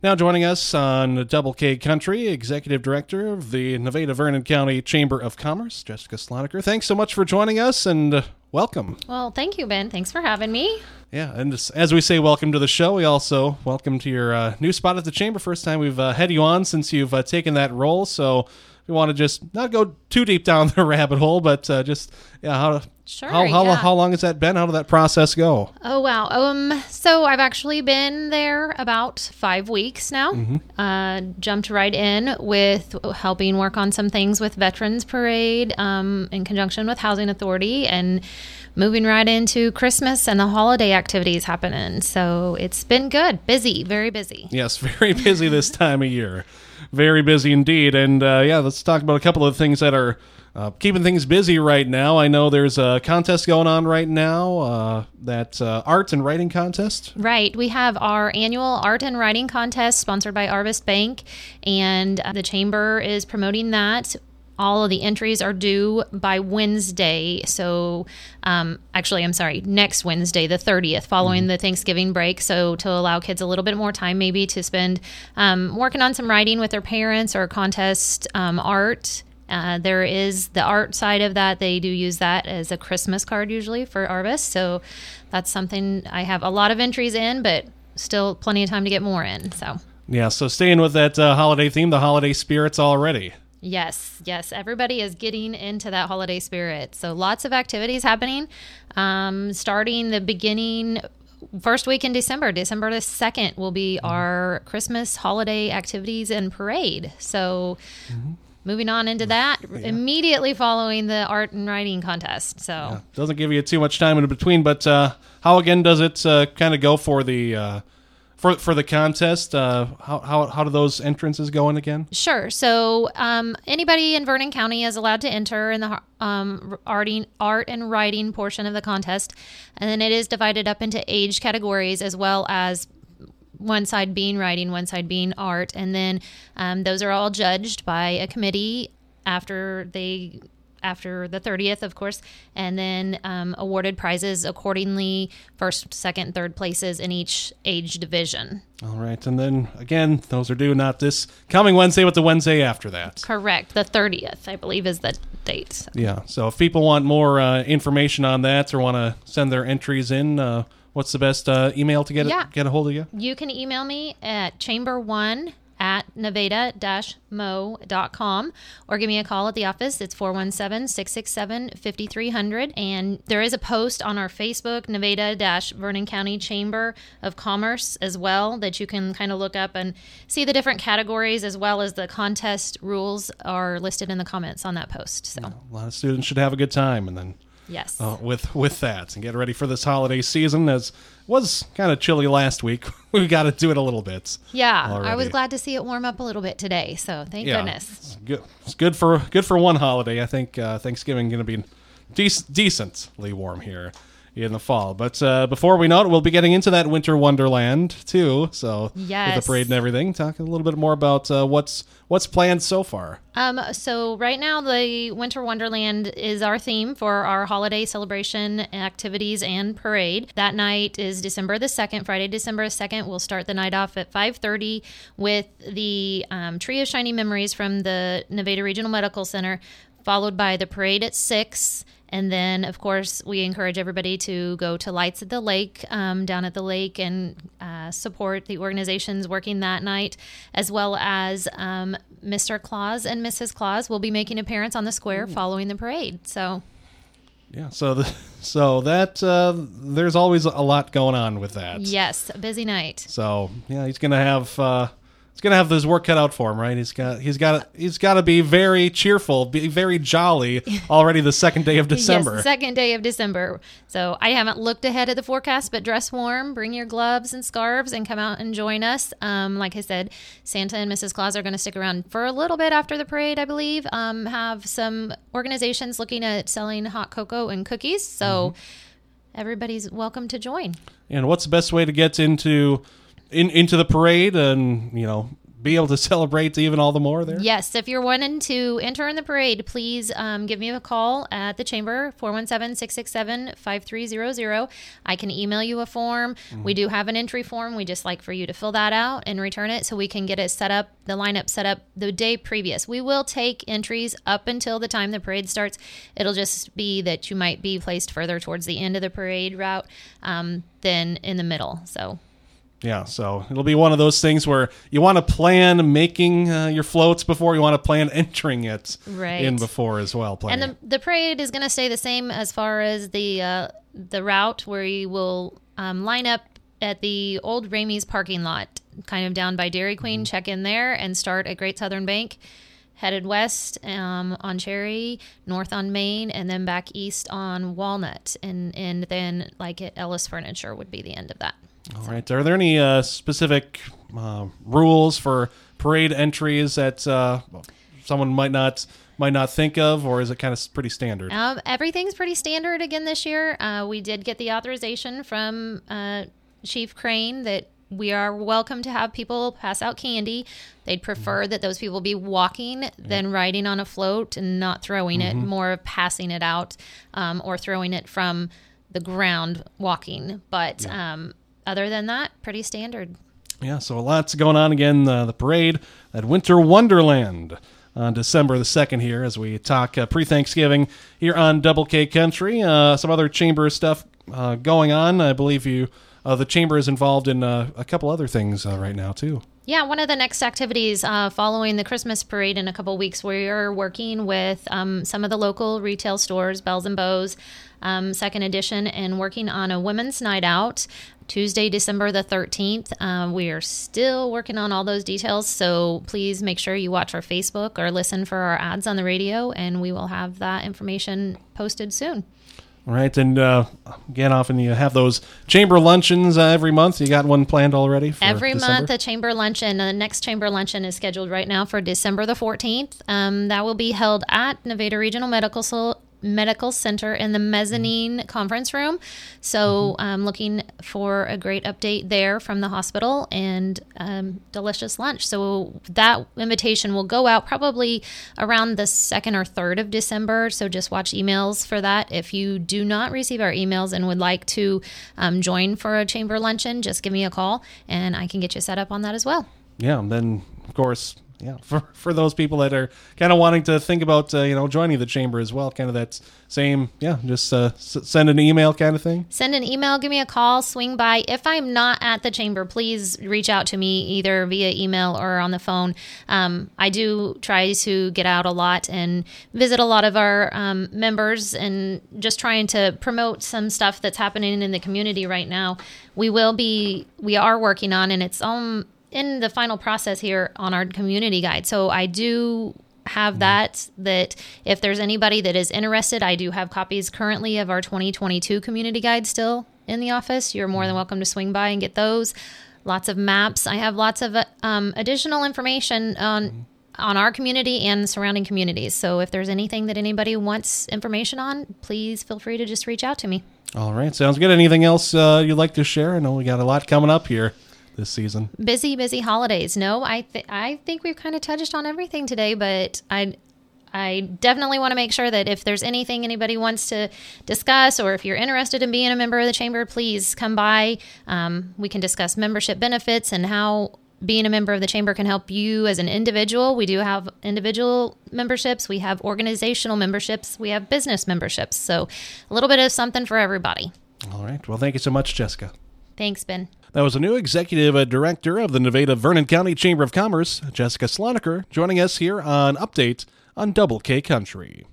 Now joining us on Double K Country, Executive Director of the Nevada Vernon County Chamber of Commerce, Jessica Slonaker. Thanks so much for joining us and uh, welcome. Well, thank you, Ben. Thanks for having me. Yeah, and as we say welcome to the show, we also welcome to your uh, new spot at the Chamber. First time we've uh, had you on since you've uh, taken that role, so we want to just not go too deep down the rabbit hole, but uh, just yeah, how Sure. how how, yeah. how long has that been? How did that process go? Oh wow. Um. So I've actually been there about five weeks now. Mhm. Uh, jumped right in with helping work on some things with Veterans Parade, um, in conjunction with Housing Authority, and moving right into Christmas and the holiday activities happening. So it's been good, busy, very busy. Yes, very busy this time of year. Very busy indeed. And uh, yeah, let's talk about a couple of things that are uh, keeping things busy right now. I know there's a contest going on right now, uh, that uh, art and writing contest. Right. We have our annual art and writing contest sponsored by Arvest Bank, and uh, the chamber is promoting that. All of the entries are due by Wednesday. So, um, actually, I'm sorry, next Wednesday, the 30th, following the Thanksgiving break. So, to allow kids a little bit more time, maybe to spend um, working on some writing with their parents or contest um, art. Uh, there is the art side of that. They do use that as a Christmas card usually for Arvest. So that's something I have a lot of entries in, but still plenty of time to get more in. So Yeah, so staying with that uh, holiday theme, the holiday spirits already. yes, yes, everybody is getting into that holiday spirit. So lots of activities happening, um, starting the beginning. First week in December, December the 2nd, will be our Christmas holiday activities and parade. So, moving on into that, immediately following the art and writing contest. So, Doesn't give you too much time in between, but uh, how again does it uh, kind of go for the uh, for for the contest? Uh, how, how how do those entrances go in again? Sure. So um, anybody in Vernon County is allowed to enter in the um, arting, art and writing portion of the contest, and then it is divided up into age categories as well as one side being writing, one side being art, and then um, those are all judged by a committee after they after the 30th of course and then um, awarded prizes accordingly first second third places in each age division All right, and then again, those are due not this coming Wednesday, but the Wednesday after that. Correct. The 30th, I believe, is the date. Yeah. So if people want more uh, information on that or want to send their entries in, uh, what's the best uh, email to get Yeah. it, get a hold of you? You can email me at chamber1 at nevada-mo.com or give me a call at the office. It's 417-667-5300. And there is a post on our Facebook, Nevada-Vernon County Chamber of Commerce as well that you can kind of look up and see the different categories as well as the contest rules are listed in the comments on that post. So, A lot of students should have a good time, and then yes. uh, with with that and get ready for this holiday season. As was kind of chilly last week, we got to do it a little bit. Yeah, I was glad to see it warm up a little bit today. So thank Yeah, goodness. it's good. It's good for good for one holiday. I think uh, Thanksgiving going to be dec- decently warm here in the fall. But uh, before we know it, we'll be getting into that winter wonderland too. So with the parade and everything, talk a little bit more about uh, what's what's planned so far. Um, so right now, the Winter Wonderland is our theme for our holiday celebration activities and parade. That night is December the second, Friday, December second. We'll start the night off at five thirty with the um, Tree of Shiny Memories from the Nevada Regional Medical Center, followed by the parade at six. And then, of course, we encourage everybody to go to Lights at the Lake um, down at the lake and uh, support the organizations working that night, as well as um, Mr. Claus and Mrs. Claus will be making appearance on the square following the parade. So, Yeah. So the so that uh, there's always a lot going on with that. yes, a busy night. So yeah, he's gonna have uh, he's gonna have his work cut out for him, right? He's got he's got he's got to be very cheerful, be very jolly already the second day of December. Yes, second day of December. So I haven't looked ahead at the forecast, but dress warm, bring your gloves and scarves, and come out and join us. Um, like I said, Santa and Mrs. Claus are going to stick around for a little bit after the parade, I believe. Um, have some organizations looking at selling hot cocoa and cookies. So everybody's welcome to join. And what's the best way to get into in into the parade and you know be able to celebrate even all the more there? Yes, if you're wanting to enter in the parade, please um, give me a call at the chamber, 417 667 5300. I can email you a form. Mm-hmm. We do have an entry form. We just like for you to fill that out and return it so we can get it set up, the lineup set up the day previous. We will take entries up until the time the parade starts. It'll just be that you might be placed further towards the end of the parade route um, than in the middle. So yeah, so it'll be one of those things where you want to plan making uh, your floats before you want to plan entering it right. in before as well. Planning. And the, the parade is going to stay the same as far as the uh, the route where you will um, line up at the old Ramey's parking lot, kind of down by Dairy Queen. Mm-hmm. Check in there and start at Great Southern Bank. Headed west um, on Cherry, north on Main, and then back east on Walnut, and and then like at Ellis Furniture would be the end of that. All so. right. Are there any uh, specific uh, rules for parade entries that uh, someone might not might not think of, or is it kind of pretty standard? Um, everything's pretty standard again this year. Uh, we did get the authorization from uh, Chief Crane that we are welcome to have people pass out candy. They'd prefer mm-hmm. that those people be walking yeah. than riding on a float and not throwing mm-hmm. it, more of passing it out um, or throwing it from the ground walking. But yeah. um, other than that, pretty standard. Yeah, so a lots going on again. Uh, the parade at Winter Wonderland on December the 2nd here as we talk uh, pre Thanksgiving here on Double K Country. Uh, some other chamber stuff uh, going on. I believe you, uh, the chamber is involved in uh, a couple other things right now, too. Yeah, one of the next activities following the Christmas parade in a couple weeks, we are working with um, some of the local retail stores, Bells and Bows, um, second edition, and working on a women's night out. Tuesday, December the 13th. Um, we are still working on all those details, so please make sure you watch our Facebook or listen for our ads on the radio, and we will have that information posted soon. All right, and uh, again, often you have those chamber luncheons uh, every month. You got one planned already? every December? month, a chamber luncheon. The next chamber luncheon is scheduled right now for December the 14th. Um, that will be held at Nevada Regional Medical Medical Center in the mezzanine conference room. So mm-hmm. I'm looking for a great update there from the hospital and um, delicious lunch. So that invitation will go out probably around the second or third of December. So just watch emails for that. If you do not receive our emails and would like to um, join for a chamber luncheon, just give me a call and I can get you set up on that as well. Yeah, and then of course yeah, for for those people that are kind of wanting to think about uh, you know joining the chamber as well, kind of that same yeah, just uh, s- send an email kind of thing. Send an email, give me a call, swing by. If I'm not at the chamber, please reach out to me either via email or on the phone. Um, I do try to get out a lot and visit a lot of our um, members and just trying to promote some stuff that's happening in the community right now. We will be we are working on and it's um in the final process here on our community guide. So I do have mm-hmm. that that if there's anybody that is interested, I do have copies currently of our 2022 community guide still in the office. You're more than mm-hmm. welcome to swing by and get those. Lots of maps. I have lots of um, additional information on mm-hmm. on our community and surrounding communities. So if there's anything that anybody wants information on, please feel free to just reach out to me. All right, sounds good. Anything else uh, you'd like to share? I know we got a lot coming up here this season? Busy, busy holidays. No, I th- I think we've kind of touched on everything today, but I I definitely want to make sure that if there's anything anybody wants to discuss, or if you're interested in being a member of the chamber, please come by. Um, we can discuss membership benefits and how being a member of the chamber can help you as an individual. We do have individual memberships, we have organizational memberships, we have business memberships. So a little bit of something for everybody. All right. Well, thank you so much, Jessica. Thanks, Ben. That was a new executive uh, director of the Nevada Vernon County Chamber of Commerce, Jessica Slonaker, joining us here on Update on Double K Country.